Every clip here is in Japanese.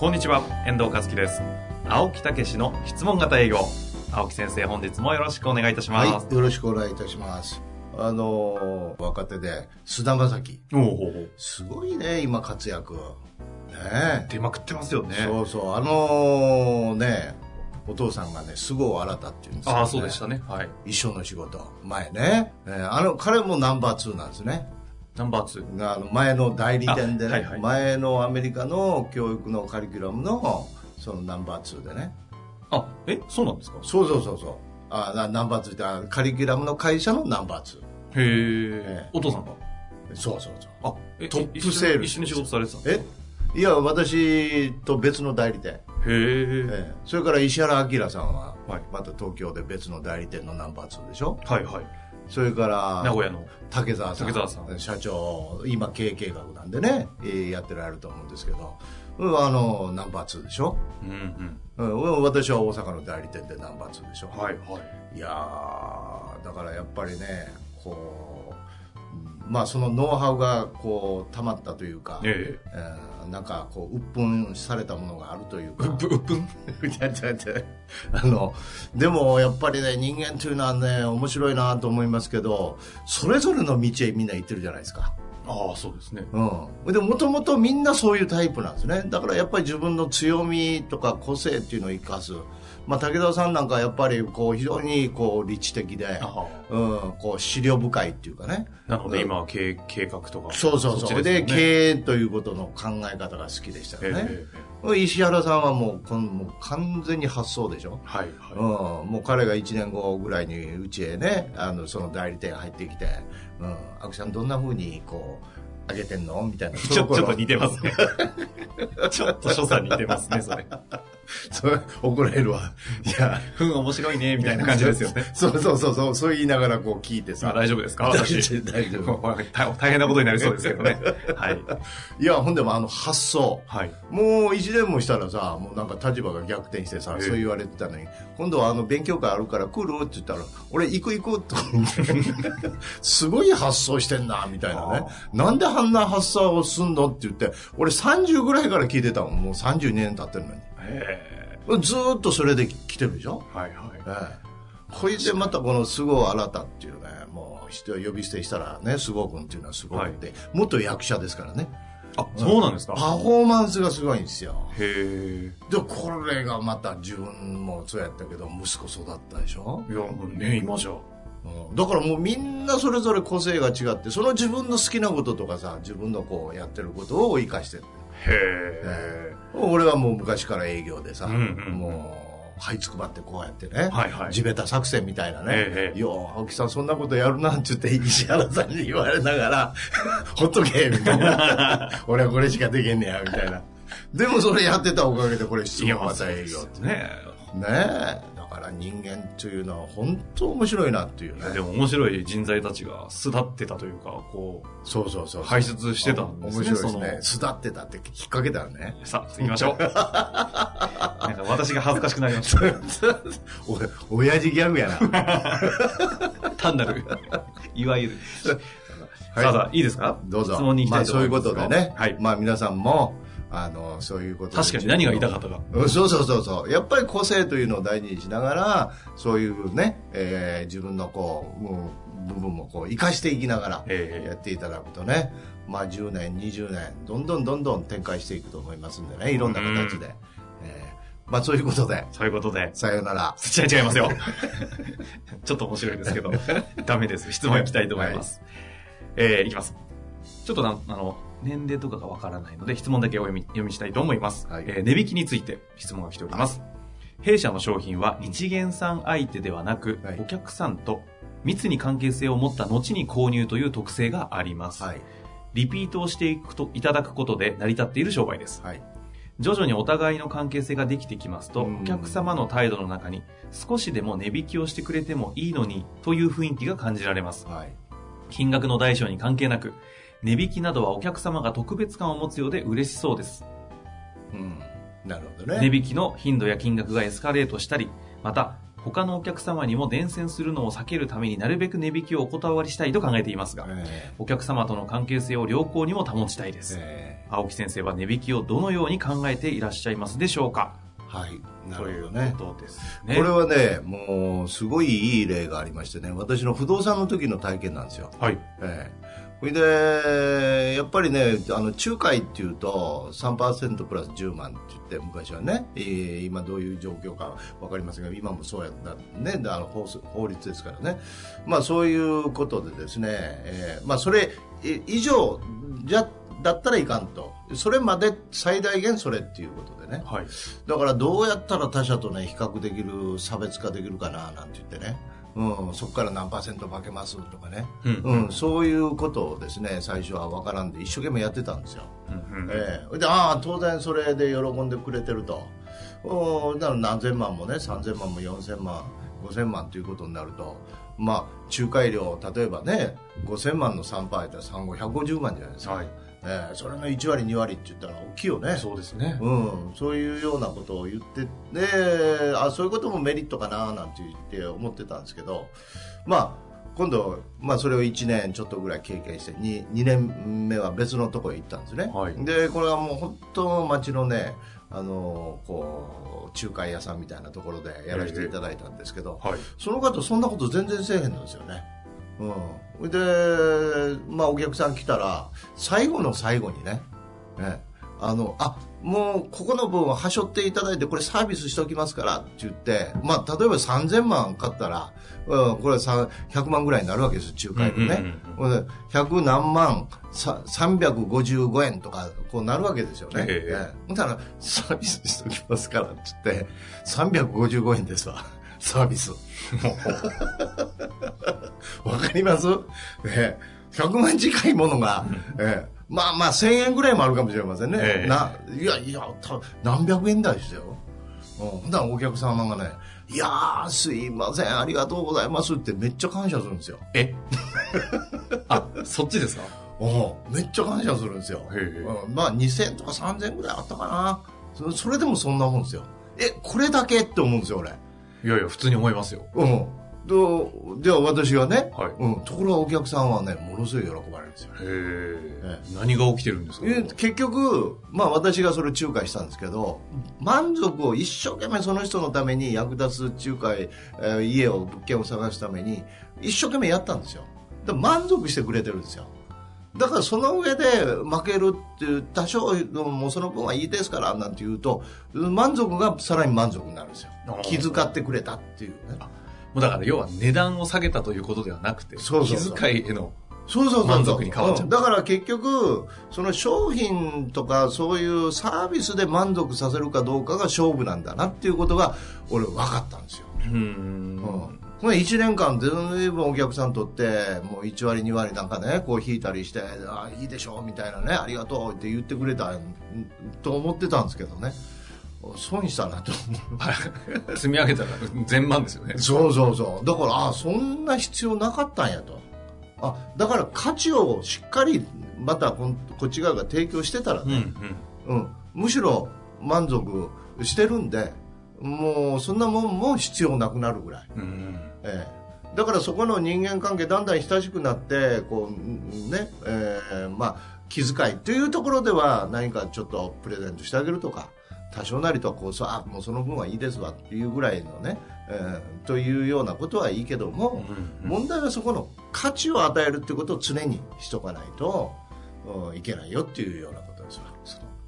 こんにちは、遠藤和樹です。青木武の質問型営業。青木先生、本日もよろしくお願いいたします。はい、よろしくお願いいたします。あのー若手で、菅田将暉。すごいね、今活躍。ね出まくってますよね。そうそう、あのね、お父さんがね、菅生新っていうんですよ、ね。ああ、そうでしたね。はい。一緒の仕事。前ね。えーあの、彼もナンバー2なんですね。ナンバー2。あの前の代理店でね、あはいはい前のアメリカの教育のカリキュラムの、そのナンバー2でね。あ、え、そうなんですか？そうそうそうそう。あなナンバー2ってあカリキュラムの会社のナンバー2。へええ。お父さんが？そうそうそう。あ、えトップセールス一緒に仕事されてたんですえ？いや、私と別の代理店。かへえ。ええそれから石原明さんははい、また東京で別の代理店のナンバー2でしょ？はいはい。それから、名古屋の。竹澤さん。竹澤さん社長、今経営計画なんでね、えーやってられると思うんですけど、うんあの、ナンバー2でしょ？うんうん。うん、私は大阪の代理店でナンバー2でしょはいはい。いやーだからやっぱりね、こう、うんまあそのノウハウがこう、溜まったというか、ええ。えーなんかこう、鬱憤されたものがあるというか。うっぷん、うっぷん。いやいやいやあの、でもやっぱりね、人間というのはね、面白いなと思いますけど、それぞれの道へみんな行ってるじゃないですか。ああ、そうですね。うん。で、もともとみんなそういうタイプなんですね。だからやっぱり自分の強みとか個性っていうのを生かす。まあ、武田さんなんかやっぱりこう、非常にこう、理知的で、あうん、こう、資料深いっていうかね。あ。なので今は計計画とか。そうそうそう。で経営ということの考え方が好きでしたよね。ええ石原さんはもうこんもう完全に発想でしょ？はいうんは、もう彼が1年後ぐらいにうちへね、あの、その代理店入ってきて、うん、アクさんどんな風にこう、上げてんの？みたいな。い。ちょ、ちょっと似てますね。ちょっと所作似てますね、それ。それ怒られるわ。いや、ふん、面白いね、みたいな感じですよね。そうそうそうそう、そう言いながらこう聞いてあさ。大丈夫ですか？私。大丈夫。大大変なことになりそうですけどね。はい。いや、ほんでもあの発想。はい。もう1年もしたらさ、もうなんか立場が逆転してさ、ええそう言われてたのに、今度はあの勉強会あるから来る？って言ったら、俺行く行くと思って、すごい発想してんな、みたいなね。なんであんな発想をすんの？って言って、俺30ぐらいから聞いてたもん、もう32年経ってるのに。えずーっとそれで来てるでしょ？えはいはい。ええ。これでまたこの菅生新っていうね、もう人を呼び捨てしたらね、菅生君っていうのはすごくて、元役者ですからね。あ、そうなんですか？パフォーマンスがすごいんですよ。へで、これがまた自分もそうやったけど、息子育ったでしょ、え。いや、もうね、今じゃ。うん、だからもうみんなそれぞれ個性が違って、その自分の好きなこととかさ、自分のこうやってることを生かしてる。へえ。俺はもう昔から営業でさ、うんうんうんもう、這いつくばってこうやってね、はいはい地べた作戦みたいなね、ええよう、青木さんそんなことやるなんて言って石原さんに言われながら、ほっとけ、みたいな。俺はこれしかできんねや、みたいな。でもそれやってたおかげでこれ質問また営業ってね。ねねえ。だから人間というのは本当面白いなっていうねえ。。でも面白い人材たちが巣立ってたというか、こそうそうそう。輩出してたんですね面白いですそね。巣立ってたって引っ掛けたらね。う、さあ、次行きましょう。なんか私が恥ずかしくなりました。お、親父ギャグやな。単なる、いわゆる。はいさあいいですか？どうぞ。質問に行きたいとまあそういう思いますことでね。はい。まあ皆さんも、あの、そういうことで確かに何が言いたかったか。うんそうそうそうそう。やっぱり個性というのを大事にしながら、そういうね、えー自分のこう、もう部分もこう、生かしていきながら、ええやっていただくとね、まあ10年、20年、どんどんどんどん展開していくと思いますんでね、いろんな形で。えーまあそういうことで、そういうことで。さようなら。違う違いますよ。ちょっと面白いですけど、ダメです。質問いきたいと思います。えー、いきます。ちょっとな、あの、年齢とかがわからないので、質問だけお読み、読みしたいと思います。はいえー値引きについて質問が来ております。弊社の商品は一元さん相手ではなく、はいお客さんと密に関係性を持った後に購入という特性があります。はい。リピートをしていくといただくことで成り立っている商売です。はい。徐々にお互いの関係性ができてきますと、うんお客様の態度の中に少しでも値引きをしてくれてもいいのにという雰囲気が感じられます。はい。金額の大小に関係なく、値引きなどはお客様が特別感を持つようで嬉しそうです。うん。なるほどね。値引きの頻度や金額がエスカレートしたり、また、他のお客様にも伝染するのを避けるためになるべく値引きをお断りしたいと考えていますが、えお客様との関係性を良好にも保ちたいでえす。え青木先生は値引きをどのように考えていらっしゃいますでしょうかえはい。なというるほどね。ことですね。これはね、もう、すごいいい例がありましてね、私の不動産の時の体験なんですよ。はい。ええそれで、やっぱりね、あの、仲介っていうと、3%プラス10万って言って、昔はね、えー今どういう状況かわかりませんが、今もそうやったね、あの法法律ですからね。まあそういうことでですね、えーまあそれえ以上じゃ、だったらいかんと。それまで最大限それっていうことでね。はい。だからどうやったら他者とね、比較できる、差別化できるかな、なんて言ってね。うん、そこから何パーセント負けますとかね。うんうん、そういうことをですね、最初は分からんで一生懸命やってたんですよ。うんうんええで、ああ、当然それで喜んでくれてると。おだから何千万もね、3000万も4000万、5000万ということになると、まあ、仲介料、例えばね、5000万の3%やったら3、550万じゃないですか。はい。ええそれの1割、2割って言ったら大きいよね。そうですね。うん、そういうようなことを言ってであそういうこともメリットかななんて言って思ってたんですけど、まあ、今度、まあ、それを1年ちょっとぐらい経験して 2, 2年目は別のところへ行ったんですね、はいでこれはもう本当街のねあのこう仲介屋さんみたいなところでやらせていただいたんですけど、はい。その方そんなこと全然せえへんのですよね。うん。で、まあお客さん来たら、最後の最後にね、ねあの、あ、もうここの分ははしょっていただいて、これサービスしておきますからって言って、まあ例えば3000万買ったら、うん、これはさ100万ぐらいになるわけですよ、仲介でね。うんうんほんで100何万、さ355円とか、こうなるわけですよね。ええええほんなら、サービスしておきますからって言って、355円ですわ。サービス。わかります？ええ100万近いものが、ええまあまあ1000円ぐらいもあるかもしれませんね。ええな、いやいや、た何百円台ですよ。うん、ほんならお客様がね、いやー、すいません、ありがとうございますってめっちゃ感謝するんですよ。え？あ、そっちですか？うん、めっちゃ感謝するんですよ。まあ2000とか3000ぐらいあったかな。そそれでもそんなもんですよ。え、これだけ？って思うんですよ、俺。いやいや、普通に思いますよ。うん。どうじゃあ私がね、はいうん、ところがお客さんはね、ものすごい喜ばれるんですよ。へえ。何が起きてるんですか？え結局、まあ私がそれを仲介したんですけど、満足を一生懸命その人のために役立つ仲介、えー家を、物件を探すために、一生懸命やったんですよ。で満足してくれてるんですよ。だからその上で負けるっていう、多少、もうその分はいいですから、なんて言うと、満足がさらに満足になるんですよ。気遣ってくれたっていうね。もうだから要は値段を下げたということではなくて、そうそうそう。気遣いへの、そうそう満足に変わっちゃう。ん。だから結局、その商品とかそういうサービスで満足させるかどうかが勝負なんだなっていうことが、俺分かったんですよ。うーん。うん。この1年間ずいぶんお客さんとって、もう1割2割なんかね、こう引いたりして、あいいでしょみたいなね、ありがとうって言ってくれたと思ってたんですけどね。損したなと思う。積み上げたら全万ですよね。そうそうそう。だから、あそんな必要なかったんやと。あ、だから価値をしっかり、またこんこっち側が提供してたらうんね、うん、むしろ満足してるんで、もうそんなもんも必要なくなるぐらい。うん。うん。ええだからそこの人間関係だんだん親しくなって、こう、ね、えーまあ、気遣いというところでは何かちょっとプレゼントしてあげるとか、多少なりとはこう、さあ、もうその分はいいですわっていうぐらいのね、えーというようなことはいいけども、うん問題はそこの価値を与えるってことを常にしとかないと、うんいけないよっていうようなこ。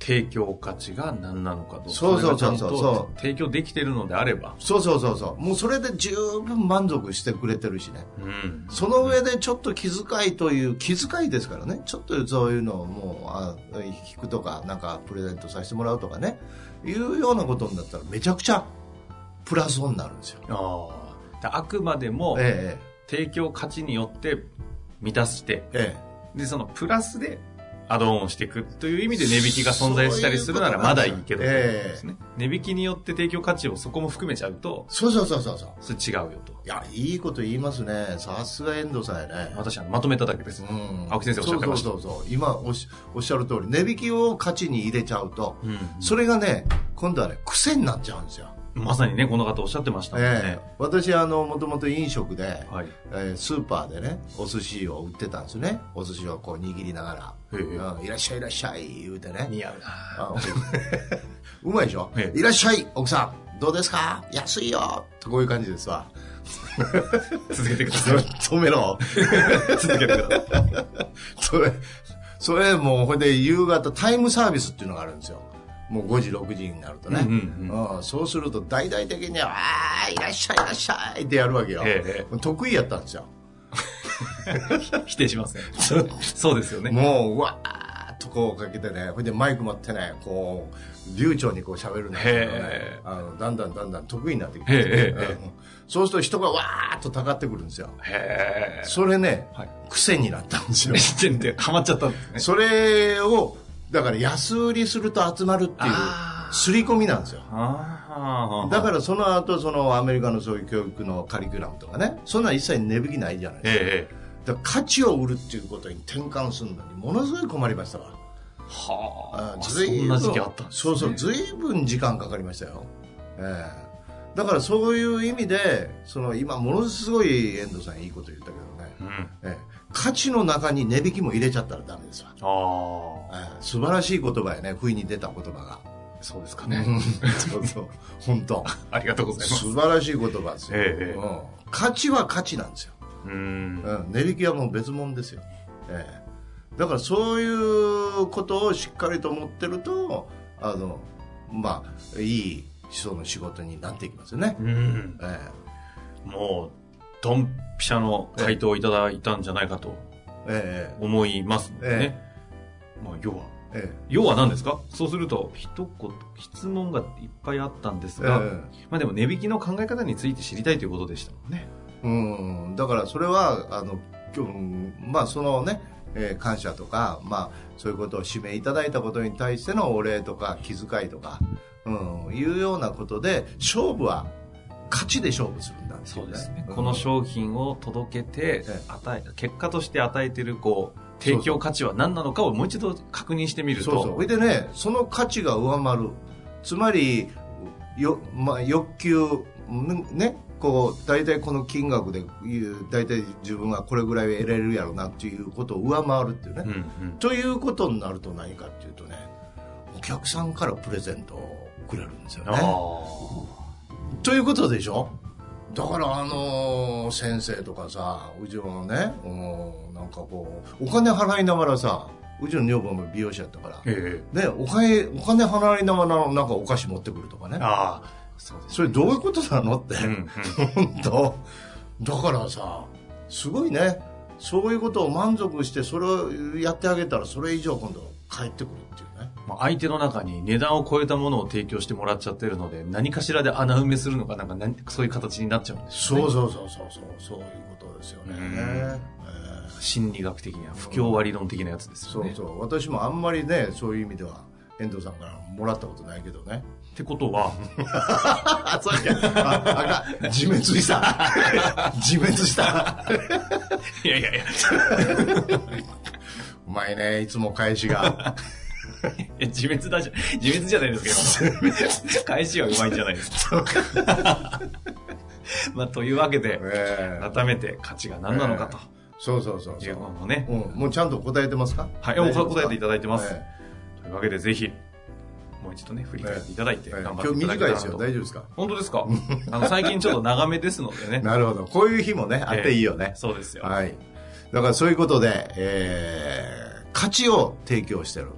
提供価値が何なのかどうか。そうそうそうそうれがちゃんと提供できてるのであれば。そうそうそうそう。もうそれで十分満足してくれてるしね。うん。その上でちょっと気遣いという、気遣いですからね、ちょっとそういうのをもう、あ引くとか、なんかプレゼントさせてもらうとかね、いうようなことになったらめちゃくちゃプラスになるんですよ。ああ。くまでも、え提供価値によって満たして、えええで、そのプラスでアドオンしていくという意味で値引きが存在したりするならまだいいけど、そういうことなんですよですね値引きによって提供価値をそこも含めちゃうと、そうそうそうそうそう。それ違うよと。いや、いいこと言いますね。さすが遠藤さんやね。私はまとめただけです。うん青木先生おっしゃってましたそうそうそうそう。今おっしゃる通り、値引きを価値に入れちゃうと、うんそれがね、今度はね、癖になっちゃうんですよ。まさにね、この方おっしゃってましたもんね。ええ私、あの、もともと飲食で、はい。えースーパーでね、お寿司を売ってたんですね。お寿司をこう握りながら、ええうんいらっしゃいいらっしゃい言うてね。似合うなあ うまいでしょ、ええいらっしゃい奥さんどうですか？安いよとこういう感じですわ。続けてください。止めろ。続けてください。それ、それもう、ほんで夕方タイムサービスっていうのがあるんですよ。もう5時、6時になるとね。うんうんうんそうすると大々的には、あーいらっしゃいいらっしゃいってやるわけよ。え得意やったんですよ。否定しますね。そうですよね。もう、うわーっとこうかけてね、ほいでマイク持ってね、こう、流暢にこう喋るんだけどねへ、あの、だんだんだんだん得意になってきて、へえへえへえうんそうすると人がわーっとたかってくるんですよ。へそれね、はい癖になったんですよ。え。で、ハマっちゃったんですね。それを、だから安売りすると集まるっていう刷り込みなんですよ。あだからその後、そのアメリカのそういう教育のカリキュラムとかね、そんなん一切値引きないじゃないですか。ええ。だ価値を売るっていうことに転換するのにものすごい困りましたわ。はあ。そ随分んな時期あったんですね。そうそう、ずいぶん時間かかりましたよ。ええだからそういう意味で、その今ものすごい遠藤さんいいこと言ったけどね、うん。ええ価値の中に値引きも入れちゃったらダメですわ。ああ。ええ素晴らしい言葉やね、不意に出た言葉が。そうですかね。そうそう、本当。ありがとうございます。素晴らしい言葉ですよ、ええうん。価値は価値なんですよ。うん。うん、値引きはもう別物ですよ、ええだからそういうことをしっかりと思ってるとあのまあいいその仕事になっていきますよね、うん。えもう、ドンピシャの回答をいただいたんじゃないかとええ。思いますのでね。えまあ、要は、ええ。要は何ですか？そうすると、一言、質問がいっぱいあったんですが、ええ。まあでも値引きの考え方について知りたいということでしたもんね。うん、だからそれはあのまあそのね、えー感謝とか、まあ、そういうことを指名いただいたことに対してのお礼とか気遣いとか、うん、いうようなことで勝負は勝ちで勝負するんだっていうんこの商品を届けてええ、与え、結果として与えている、こう、提供価値は何なのかをもう一度確認してみると、そうそう。それでね、その価値が上回る。つまり、よ、まあ、欲求、んね、こう、大体この金額で大体自分はこれぐらい得られるやろなっていうことを上回るっていうね。うんうんということになると何かっていうとね、お客さんからプレゼントをくれるんですよね。あということでしょ？だからあのー先生とかさ、うちのね、うん、なんかこう、お金払いながらさ、うちの女房も美容師やったから、ええね、お金、お金払いながらなんかお菓子持ってくるとかね。ああ、そうです。それどういうことなのって。うんうん 本当だからさ、すごいね。そういうことを満足して、それをやってあげたら、それ以上今度帰ってくるっていう相手の中に値段を超えたものを提供してもらっちゃってるので、何かしらで穴埋めするのか、なんか何そういう形になっちゃうんですよね。そうそうそうそうそう、そういうことですよね。心理学的には不協和理論的なやつですよね。そうそう。私もあんまりね、そういう意味では、遠藤さんからもらったことないけどね。ってことは、あ、そうや。自滅した。自滅した。いやいやいや、うまいね、いつも返しが。え 自滅だじゃ、自滅じゃないですけど、返しはうまいんじゃないですか。まあ、というわけで、ええ改めて価値が何なのかそうそうそうというそう。のもね、うん、もうちゃんと答えてますか？はい、答えていただいてます。えというわけで、ぜひ、もう一度ね、振り返っていただいて、えええ頑張今日っていただけたらなと。短いですよ。大丈夫ですか？本当ですか？あの、最近ちょっと長めですのでね。なるほど。こういう日もね、あっていいよね。そうですよ。はい。だからそういうことで、えー、価値を提供してる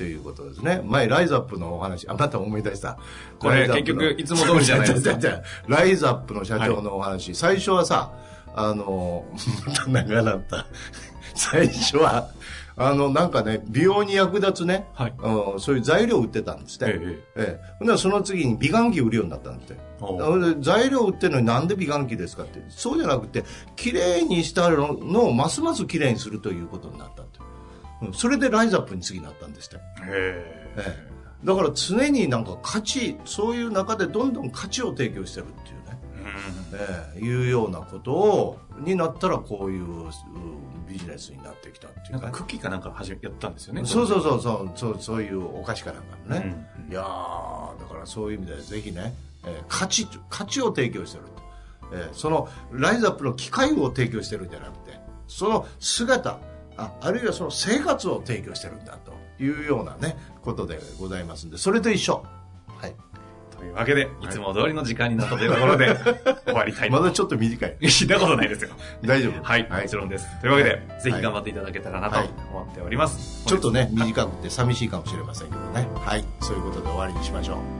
ということですね。前、ライズアップのお話、あ、また思い出した。これ結局いつも通りじゃないですか ライズアップの社長のお話、最初はさ、あの、また長なった。最初は、あの、なんかね、美容に役立つね、はいうんそういう材料売ってたんですって。ええええその次に美顔器売るようになったんですって。材料売ってるのになんで美顔器ですかって。そうじゃなくて、綺麗にしたのをますます綺麗にするということになったって。うん。それでライズアップに次なったんですって。へええ。だから常になんか価値、そういう中でどんどん価値を提供してるっていうね。ええ。いうようなことを、になったらこういううんビジネスになってきたっていうんかなかクッキーかなんか始めやったんですよね。そうそうそうそう。そうそういうお菓子かなんかのね、うん。いやーだからそういう意味でぜひね、えー価値価値を提供してると、えーそのライズアップの機会を提供してるんじゃなくてその姿ああるいはその生活を提供してるんだというようなねことでございますんでそれと一緒。はい。というわけで、い。つも通りの時間になったというところで、終わりたいと。まだちょっと短い。知ったことないですよ。大丈夫。はい、もちろんです。というわけで、はい。ぜひ頑張っていただけたらなとはい。思っております。ちょっとね短くて寂しいかもしれませんけどね。はい。そういうことで終わりにしましょう